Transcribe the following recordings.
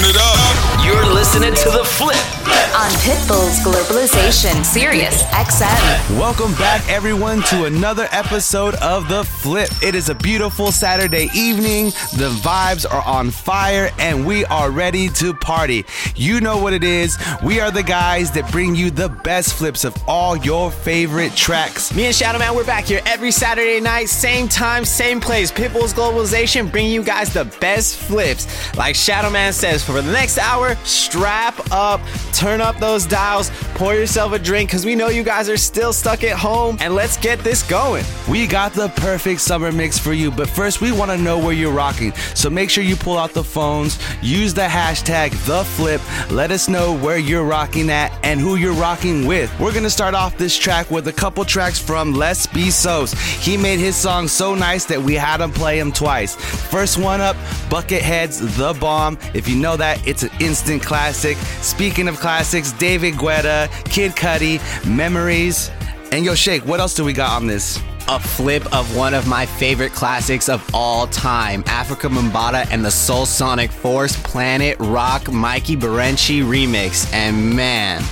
Turn it up. You're listening to The Flip on Pitbull's Globalization Sirius XM. Welcome back, everyone, to another episode of The Flip. It is a beautiful Saturday evening. The vibes are on fire, and we are ready to party. You know what it is. We are the guys that bring you the best flips of all your favorite tracks. Me and Shadow Man, we're back here every Saturday night, same time, same place. Pitbull's Globalization, bringing you guys the best flips. Like Shadow Man says, for the next hour, strap up, turn up those dials, pour yourself a drink, because we know you guys are still stuck at home, and let's get this going. We got the perfect summer mix for you, but first we want to know where you're rocking. So make sure you pull out the phones, use the hashtag the flip, let us know where you're rocking at and who you're rocking with. We're gonna start off this track with a couple tracks from Les B. Sos. He made his song so nice that we had him play him twice. First one up, Buckethead's The Bomb. If you know that, it's an instant classic. Speaking of classics, David Guetta, Kid Cudi, Memories. And yo, Shake, what else do we got on this? a flip of one of my favorite classics of all time Afrika Bambaataa and the Soulsonic Force Planet Rock Mikey Berenci remix. And man,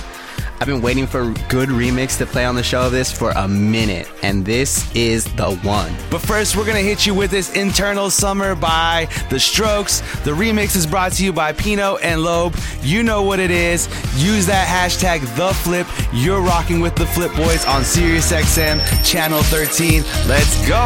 I've been waiting for a good remix to play on the show of this for a minute, and this is the one. But first, we're gonna hit you with this Eternal Summer by The Strokes. The remix is brought to you by Pineo and Low. You know what it is. Use that hashtag The Flip. You're rocking with the Flip Boys on SiriusXM Channel 13. Let's go.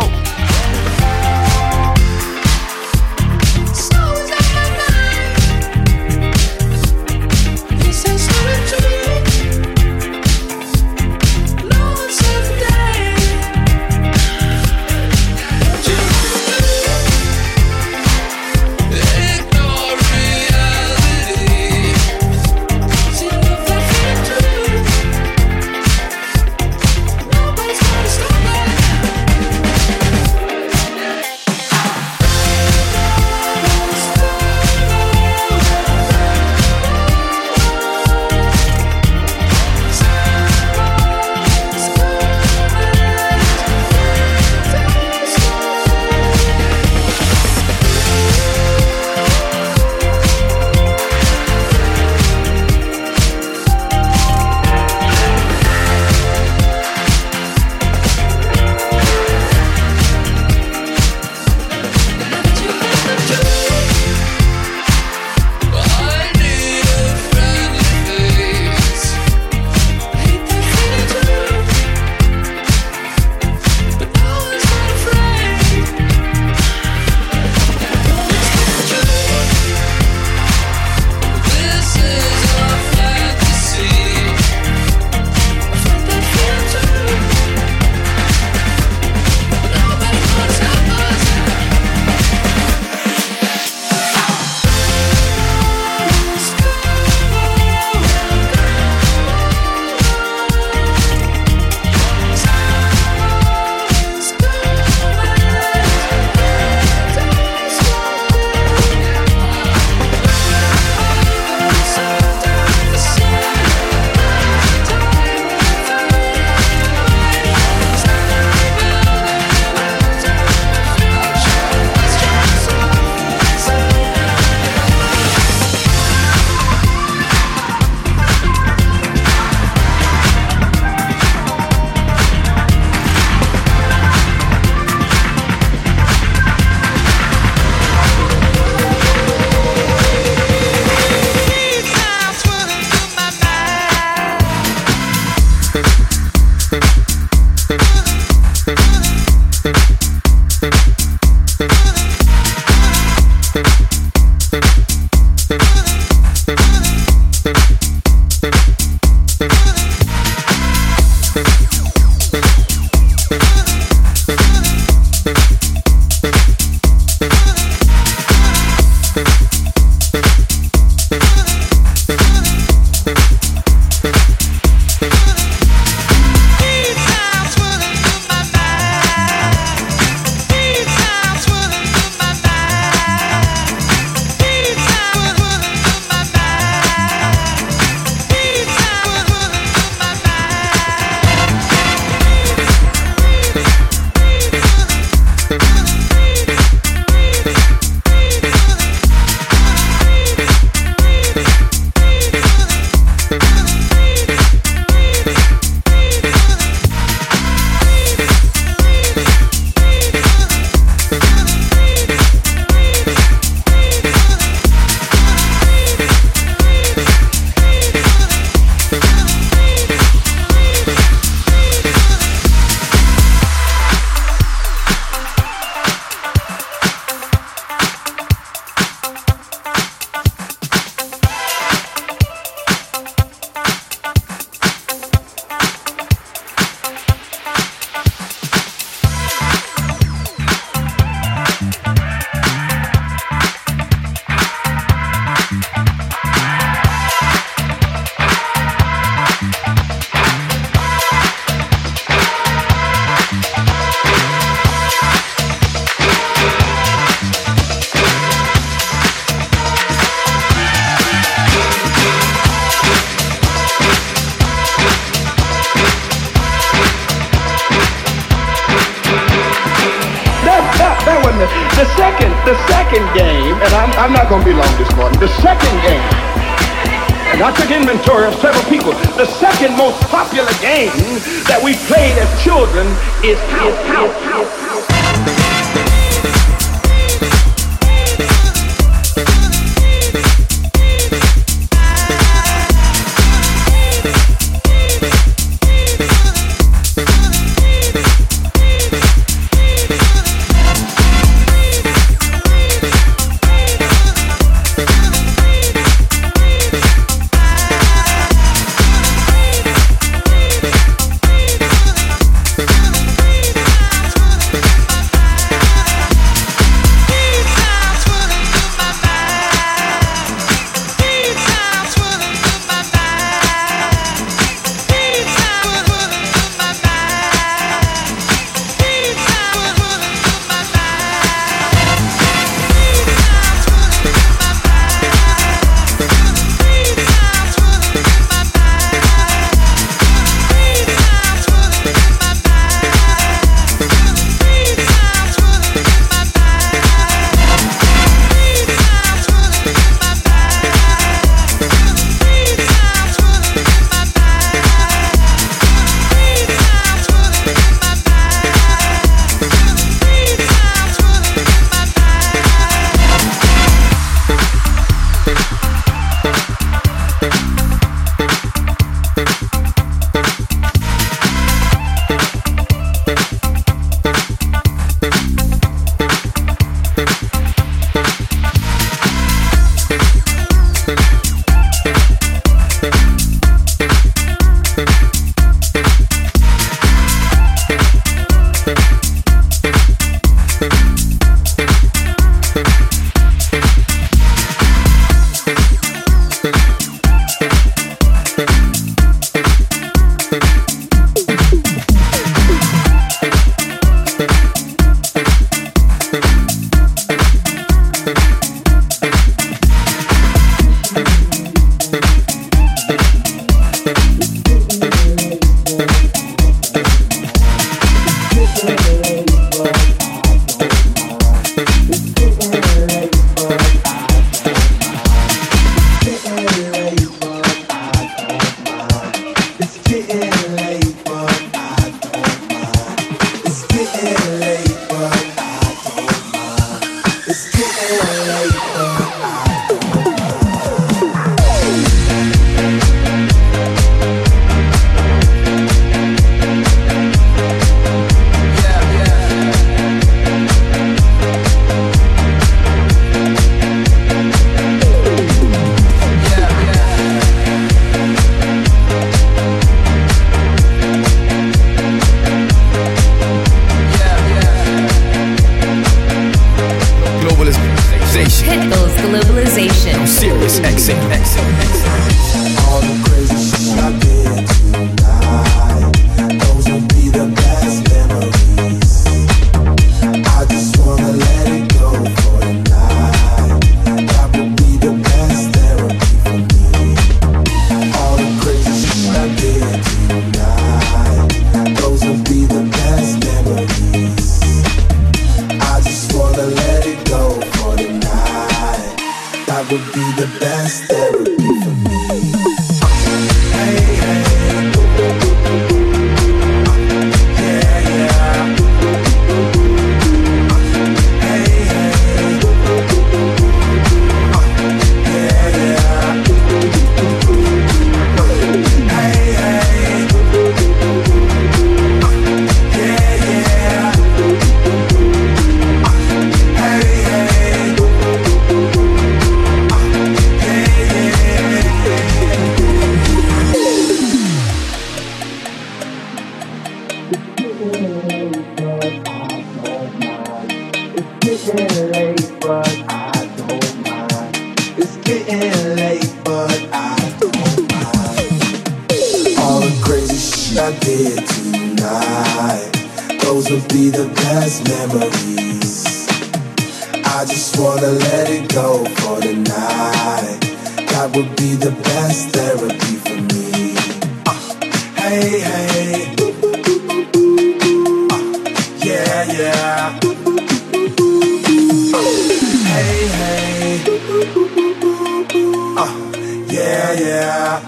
Uh,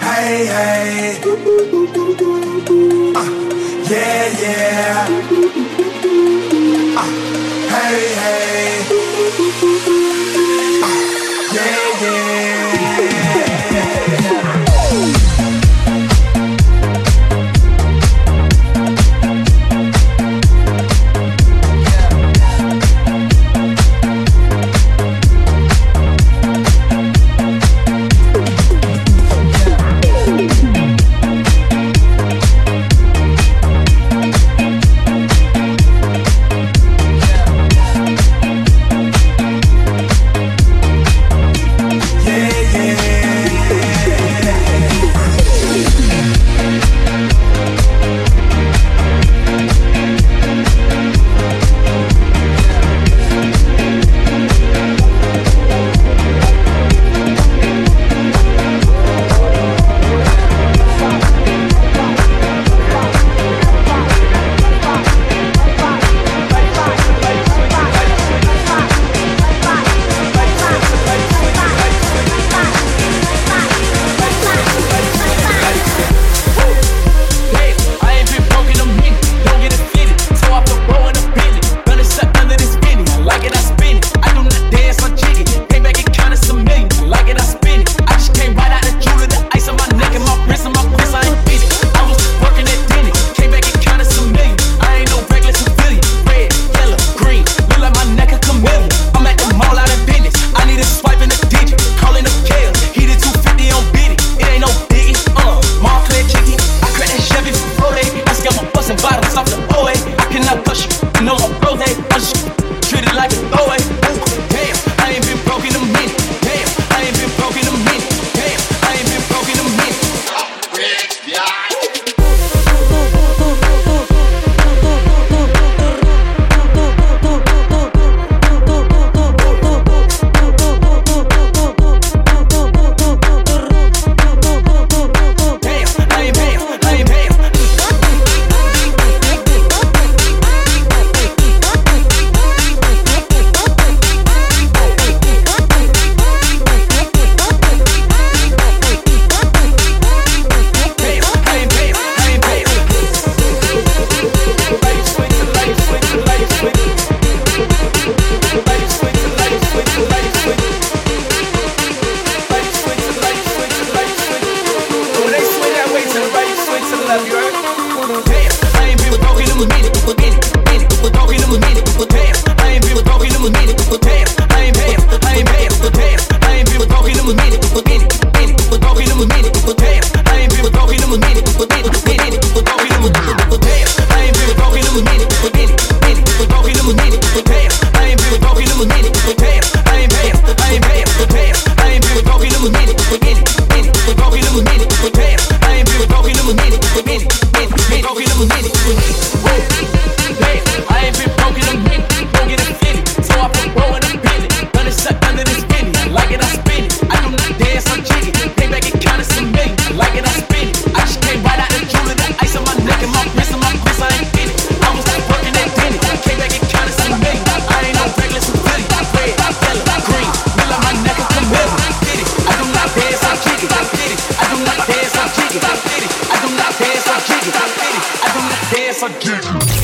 hey, hey. Uh, yeah, yeah. Uh, hey, hey.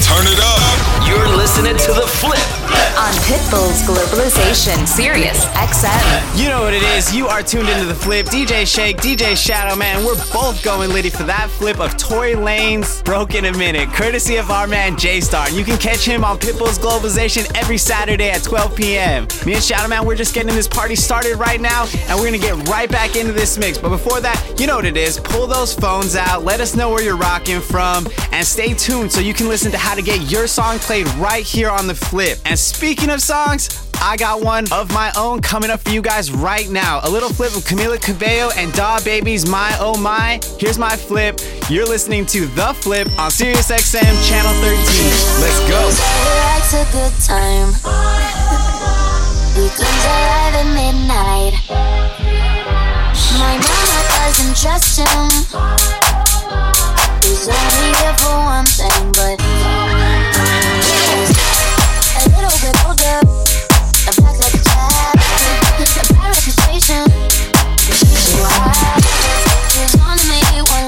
Turn it up. Listening to The Flip on Pitbull's Globalization Sirius XM. You know what it is. You are tuned into The Flip. DJ Shake, DJ Shadow Man. We're both going litty for that flip of Tory Lanez Broke in a Minute, courtesy of our man J Star. You can catch him on Pitbull's Globalization every Saturday at 12 p.m. Me and Shadow Man, we're just getting this party started right now, and we're gonna get right back into this mix. But before that, you know what it is. Pull those phones out, let us know where you're rocking from, and stay tuned so you can listen to how to get your song played right here on The Flip. And speaking of songs, I got one of my own coming up for you guys right now. A little flip of Camila Cabello and DaBaby's My Oh My. Here's my flip. You're listening to The Flip on Sirius XM Channel 13. Let's go. My mama doesn't trust him. He's only here for one thing, but She's trying to make it one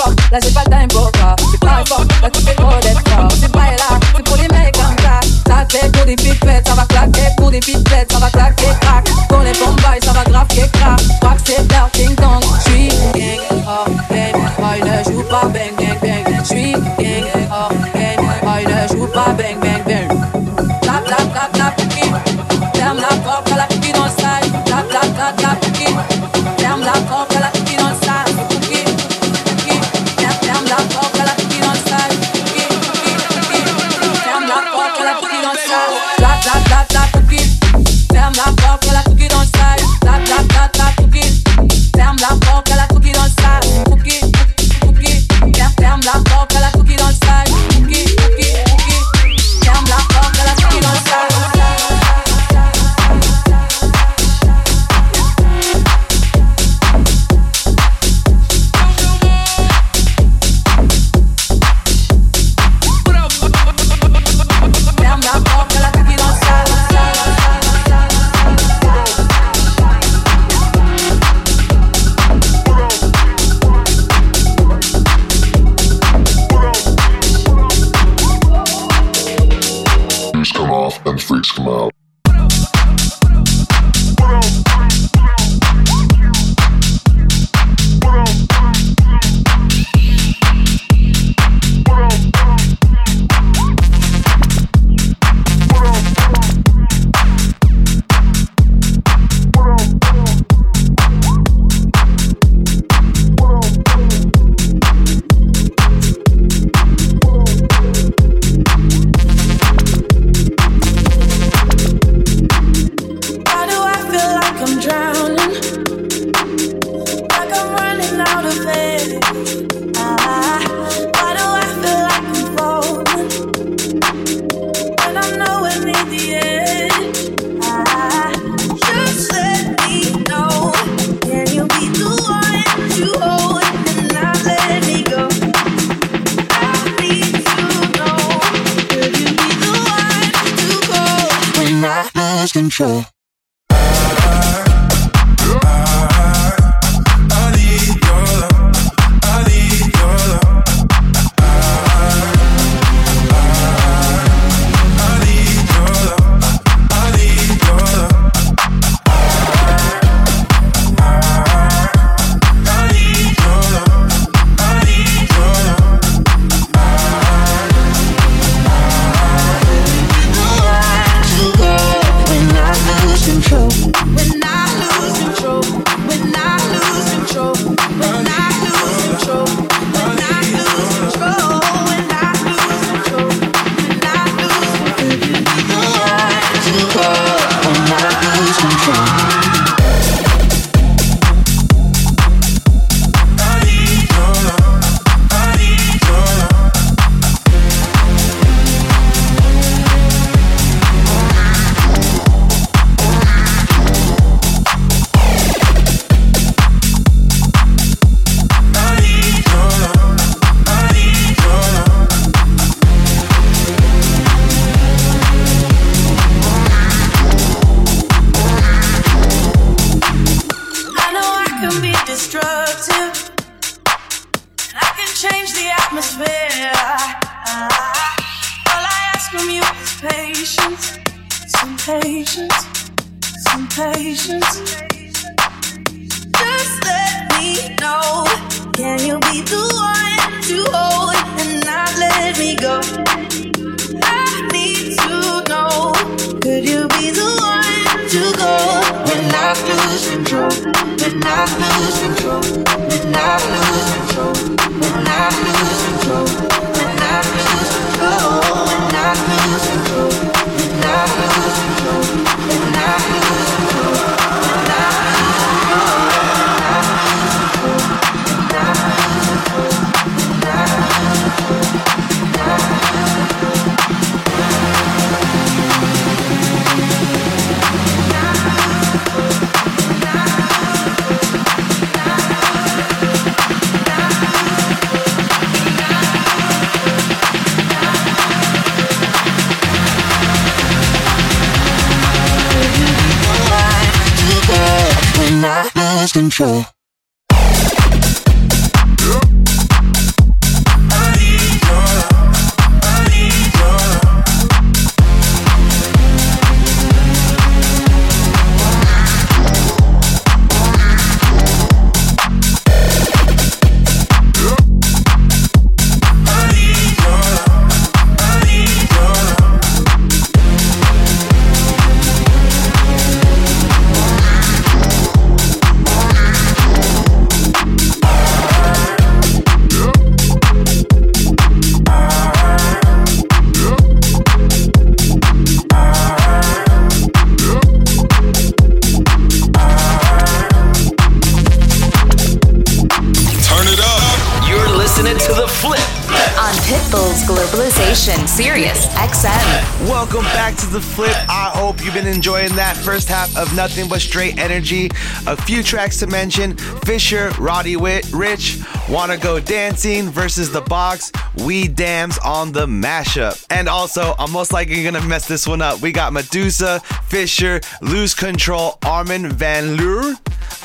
fuck, la j'ai pas le temps. C'est pas fuck, là tu fais. C'est pas c'est pour les mecs comme ça. Ça pour des ça va claquer pour des pipettes. atmosphere. All I ask from you is patience, some patience, some patience. Just let me know. control. The flip. I hope you've been enjoying that first half of Nothing But Straight Energy. A few tracks to mention Fisher, Roddy Witt, Rich, Wanna Go Dancing versus The Box, WeDamnz on the mashup. And also, I'm most likely gonna mess this one up. We got Meduza, Fisher, Lose Control, Armin Van Leur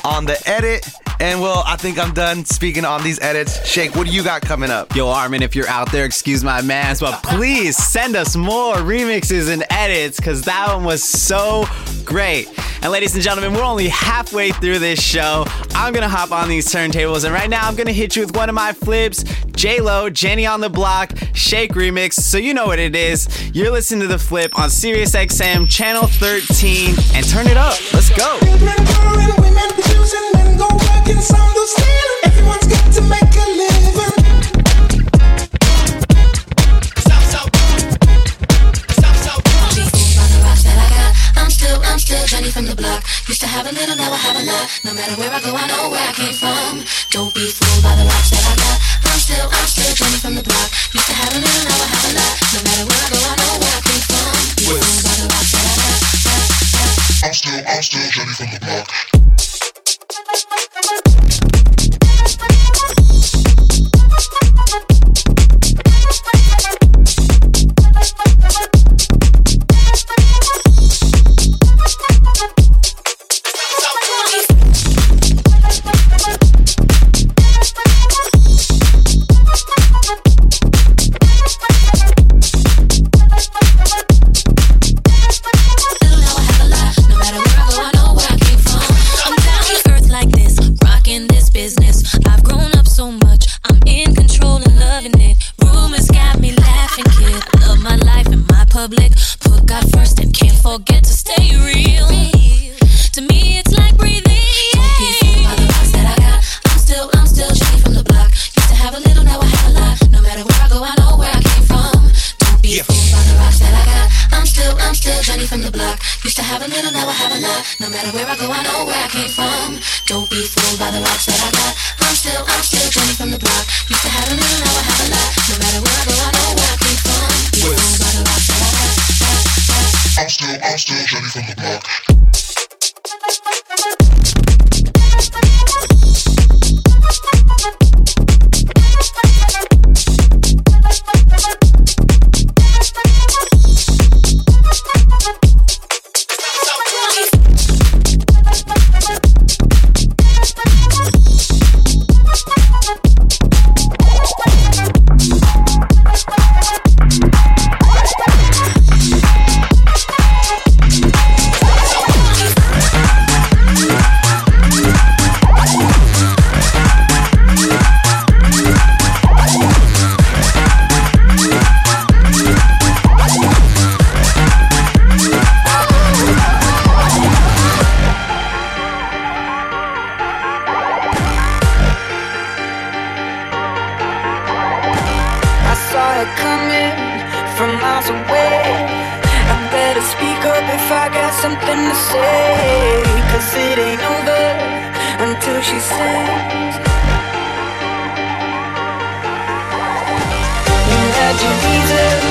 on the edit. And well, I think I'm done speaking on these edits. Sh8k, what do you got coming up? Yo, Armin, if you're out there, excuse my mans, but please send us more remixes and edits because that one was so great. And ladies and gentlemen, we're only halfway through this show. I'm gonna hop on these turntables, and right now I'm gonna hit you with one of my flips J Lo, Jenny on the Block, Sh8k remix. So you know what it is. You're listening to the flip on Sirius XM, channel 13, and turn it up. Let's go. I'm still, if you want to make a living. Stop so good Stop. So good I'm still Jenny from the block. Used to make a living. Stop so bad Stop so burned by the life that I got I'm still, unstuck right from the block. Just to have a little now I'm still Jenny from the block. Got something to say. Cause it ain't over until she sings. You had your reasons,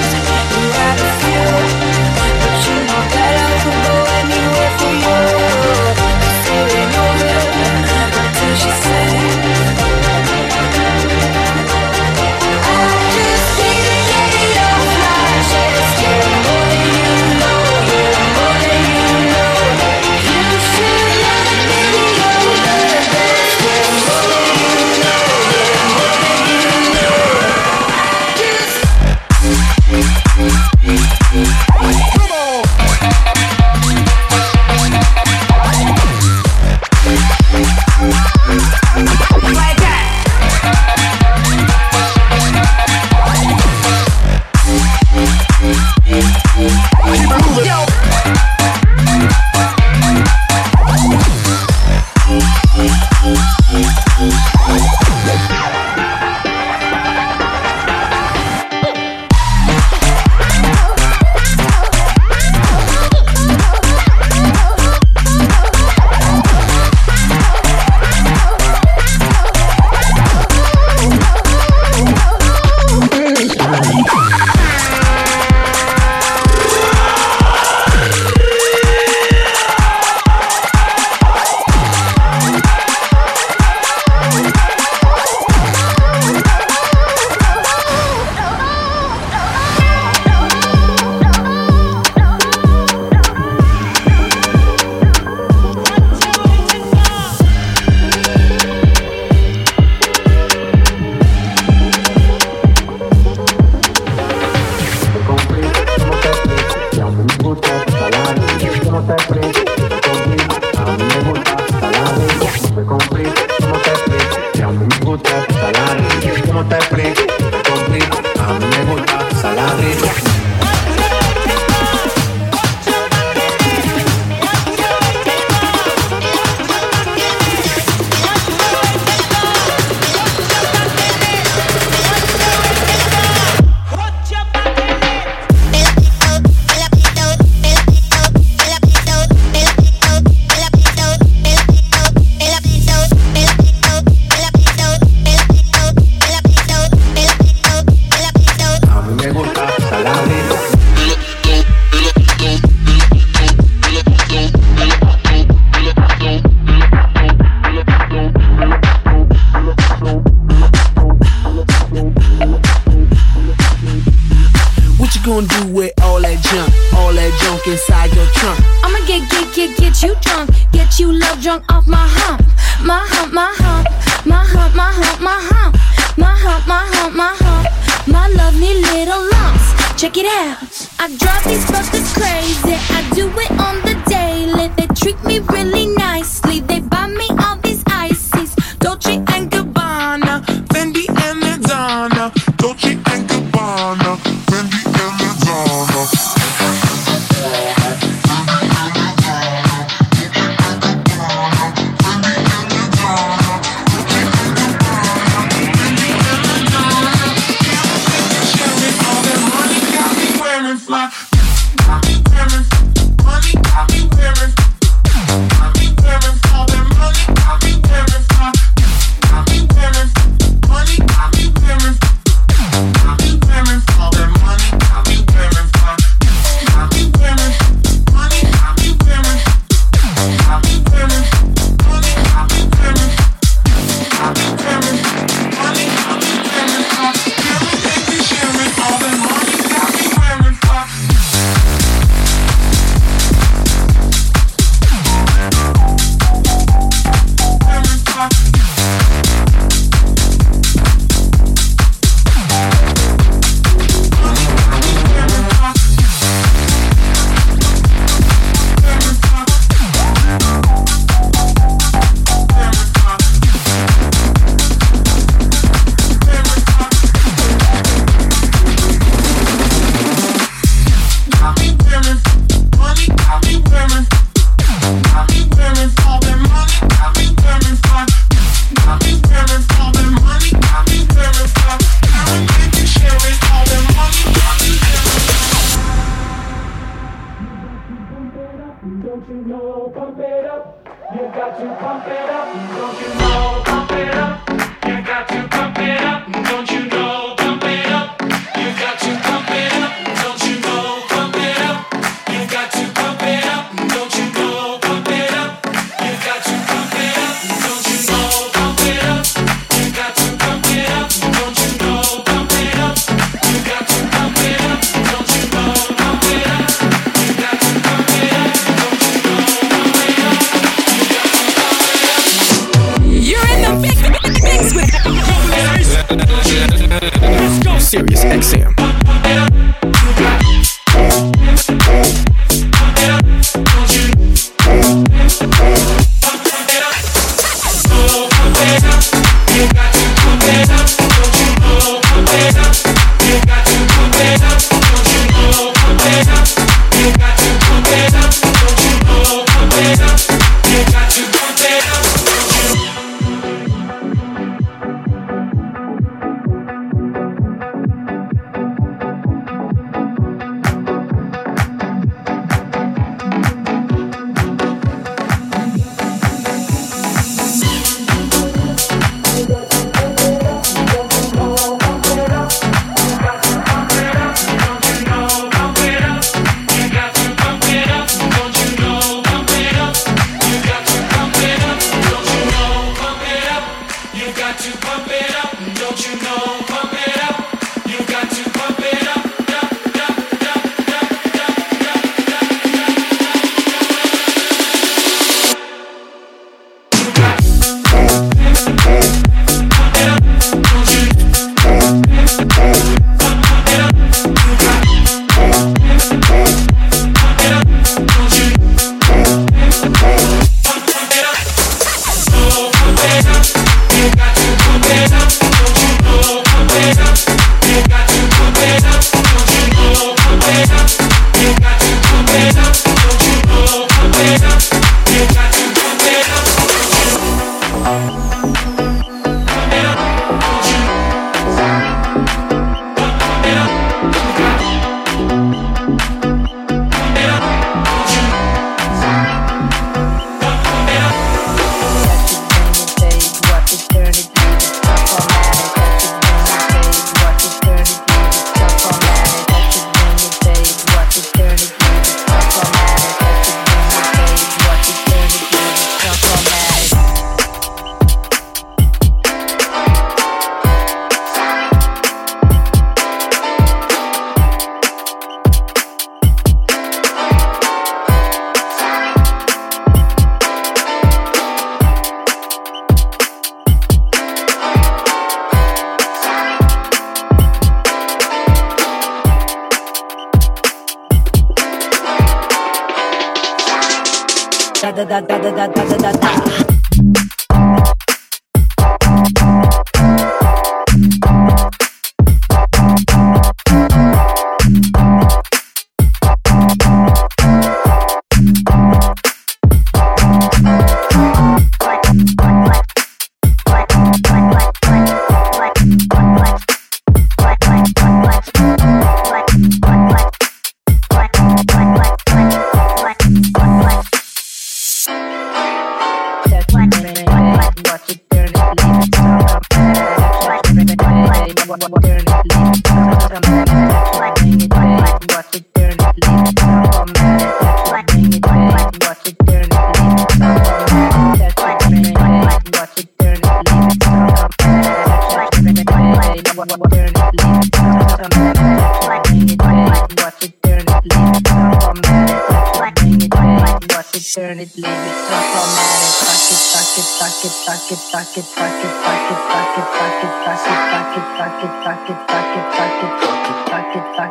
Sirius XM.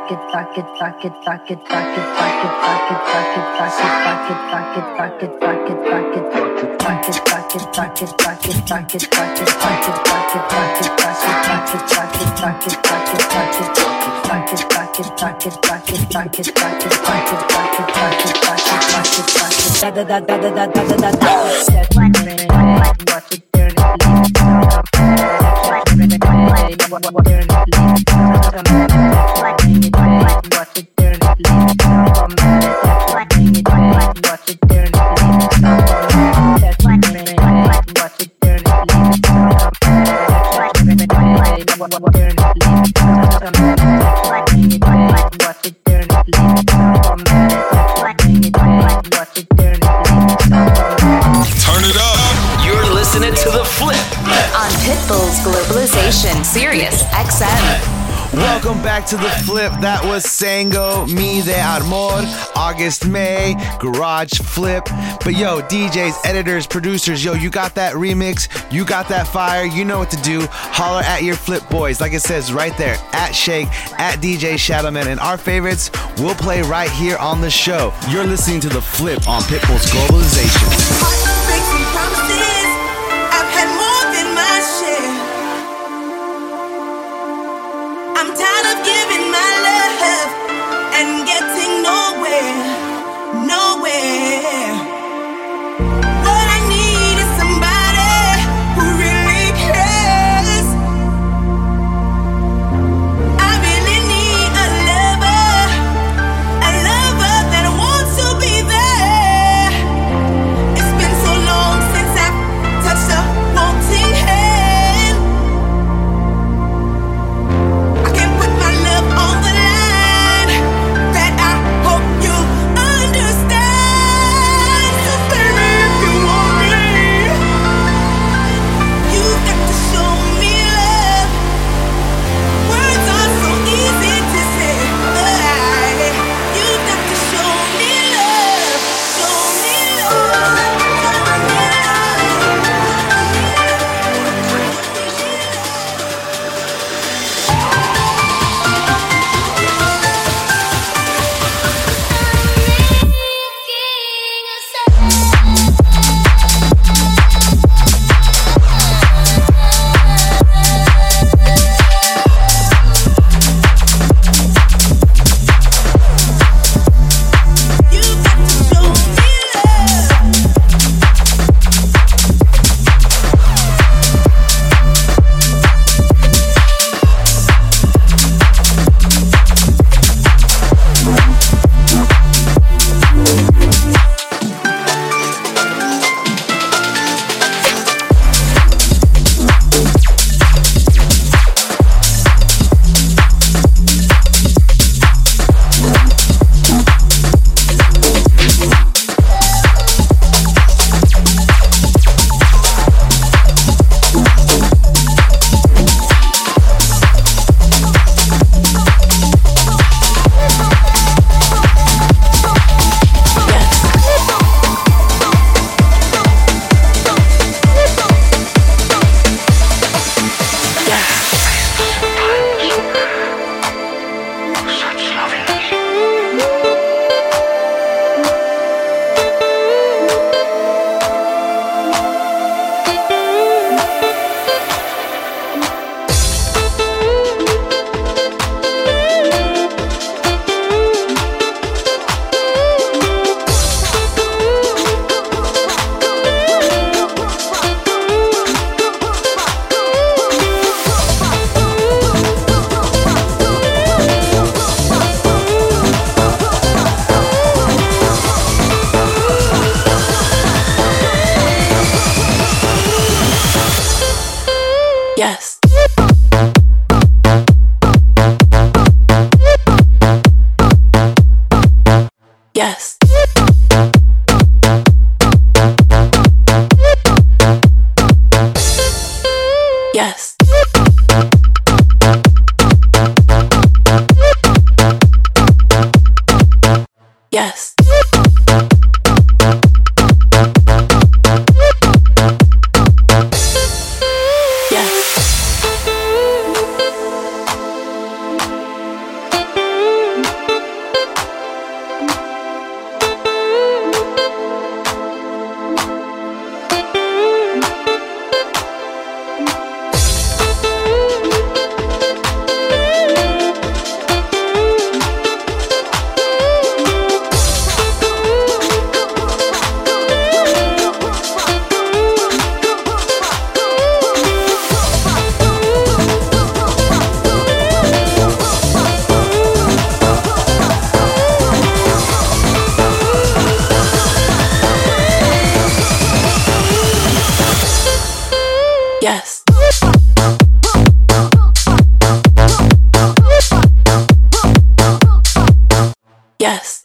bucket bucket bucket bucket bucket bucket bucket bucket bucket bucket bucket bucket Welcome back to the flip. That was Sango, Mi de armor, August May, Garage Flip. But yo, DJs, editors, producers, yo, you got that remix, you got that fire, you know what to do. Holler at your flip boys, like it says right there, at Sh8k, at DJ Shadowman, and our favorites will play right here on the show. You're listening to the flip on Pitbull's Globalization. Yes. Yes.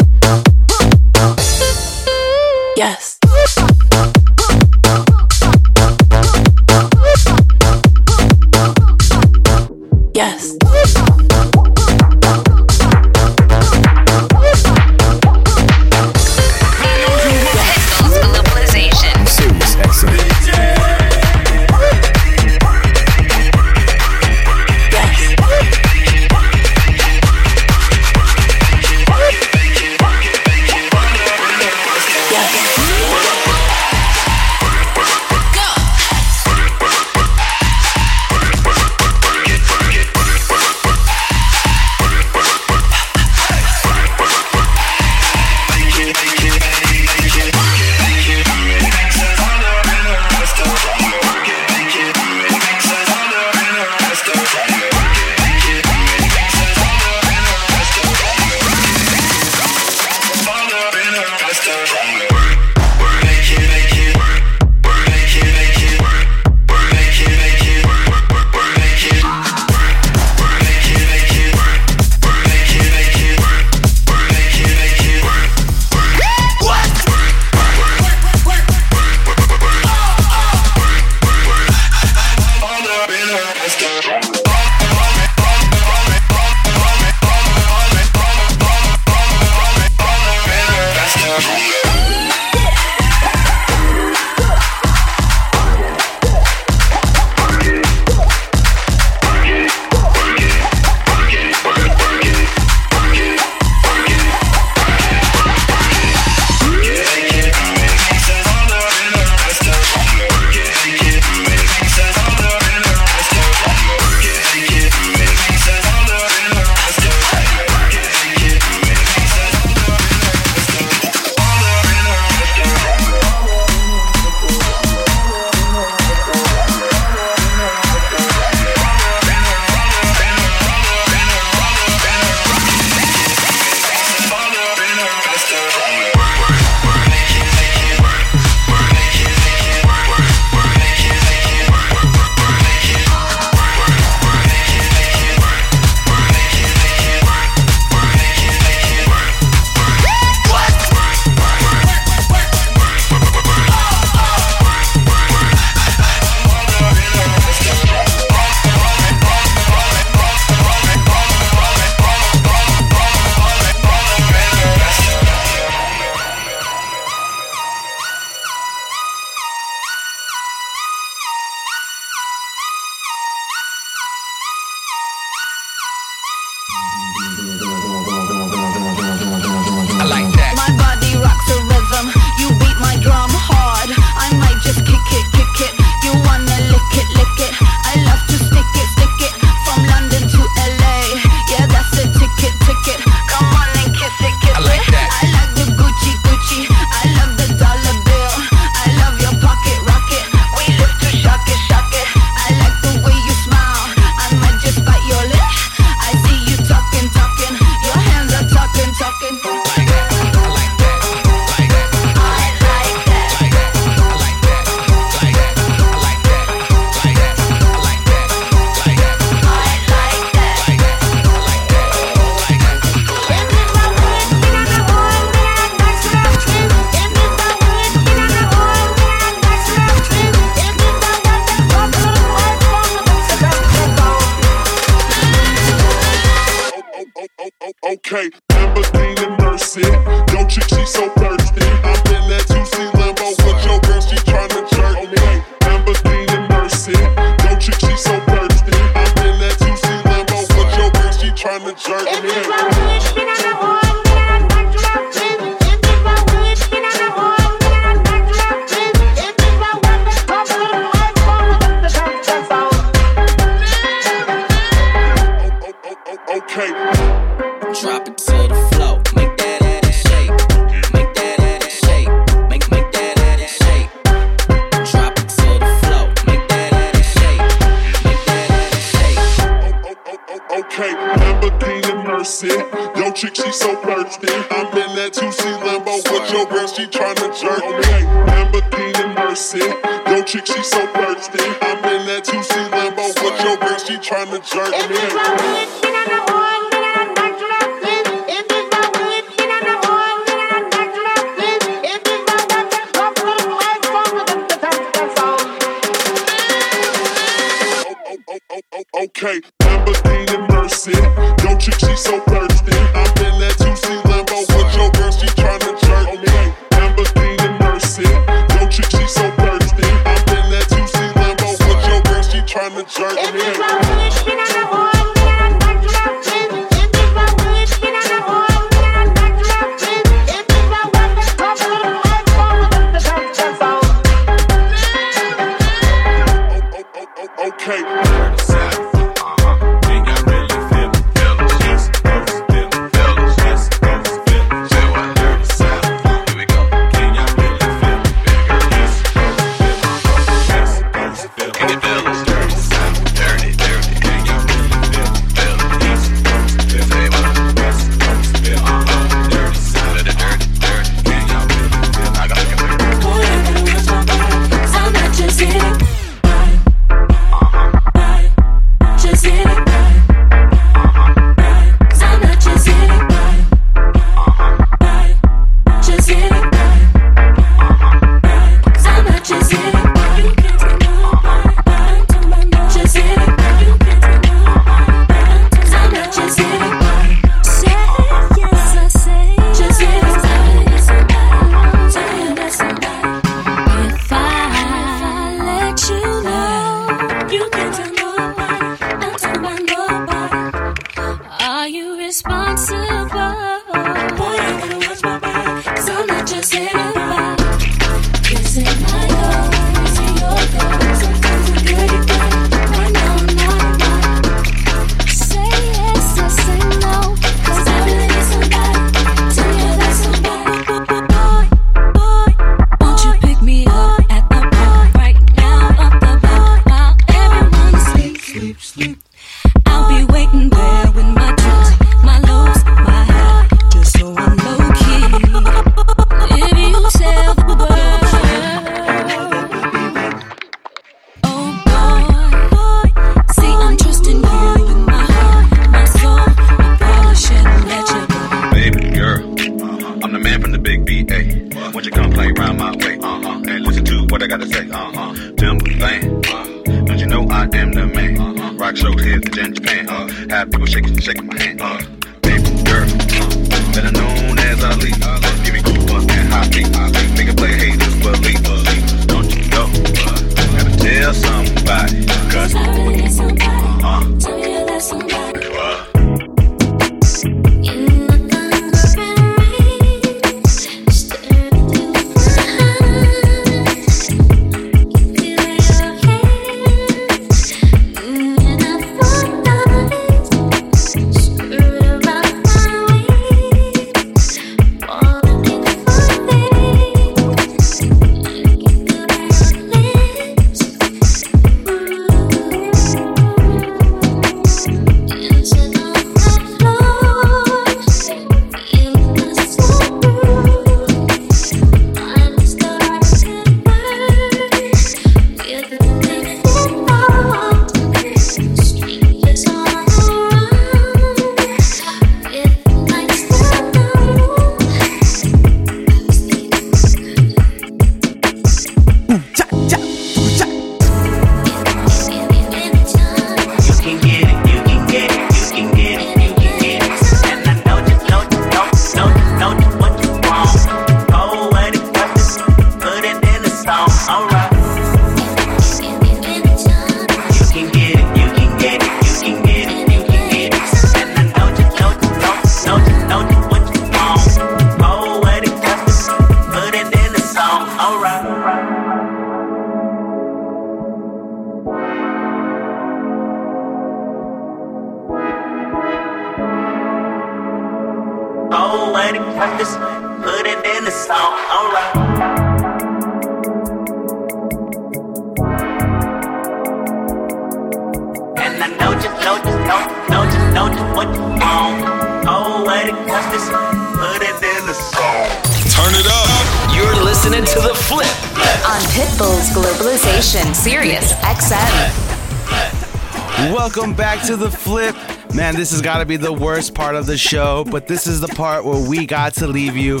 To the flip. Man, this has got to be the worst part of the show, but this is the part where we got to leave you.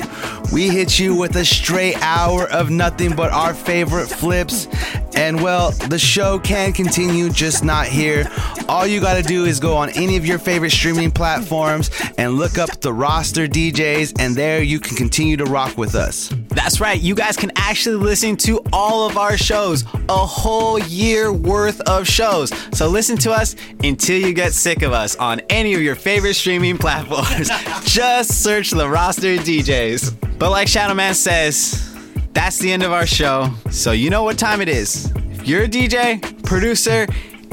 We hit you with a straight hour of nothing but our favorite flips. And well, the show can continue, just not here. All you got to do is go on any of your favorite streaming platforms and look up the roster DJs, and there you can continue to rock with us. That's right, you guys can actually listen to all of our shows, a whole year worth of shows. So listen to us until you get sick of us on any of your favorite streaming platforms. Just search the roster DJs. But like Shadowman says, that's the end of our show. So you know what time it is. If you're a DJ, producer,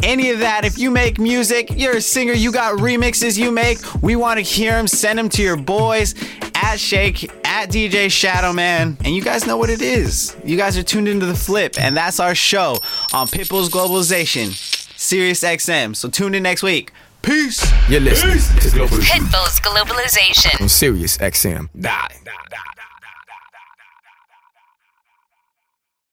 any of that, if you make music, you're a singer, you got remixes you make, we want to hear them, send them to your boys at Sh8k, at DJ Shadowman. And you guys know what it is. You guys are tuned into the flip, and that's our show on Pitbull's Globalization, Sirius XM. So tune in next week. Peace. You're listening to Global Pitbull's Globalization. on Sirius XM. Die.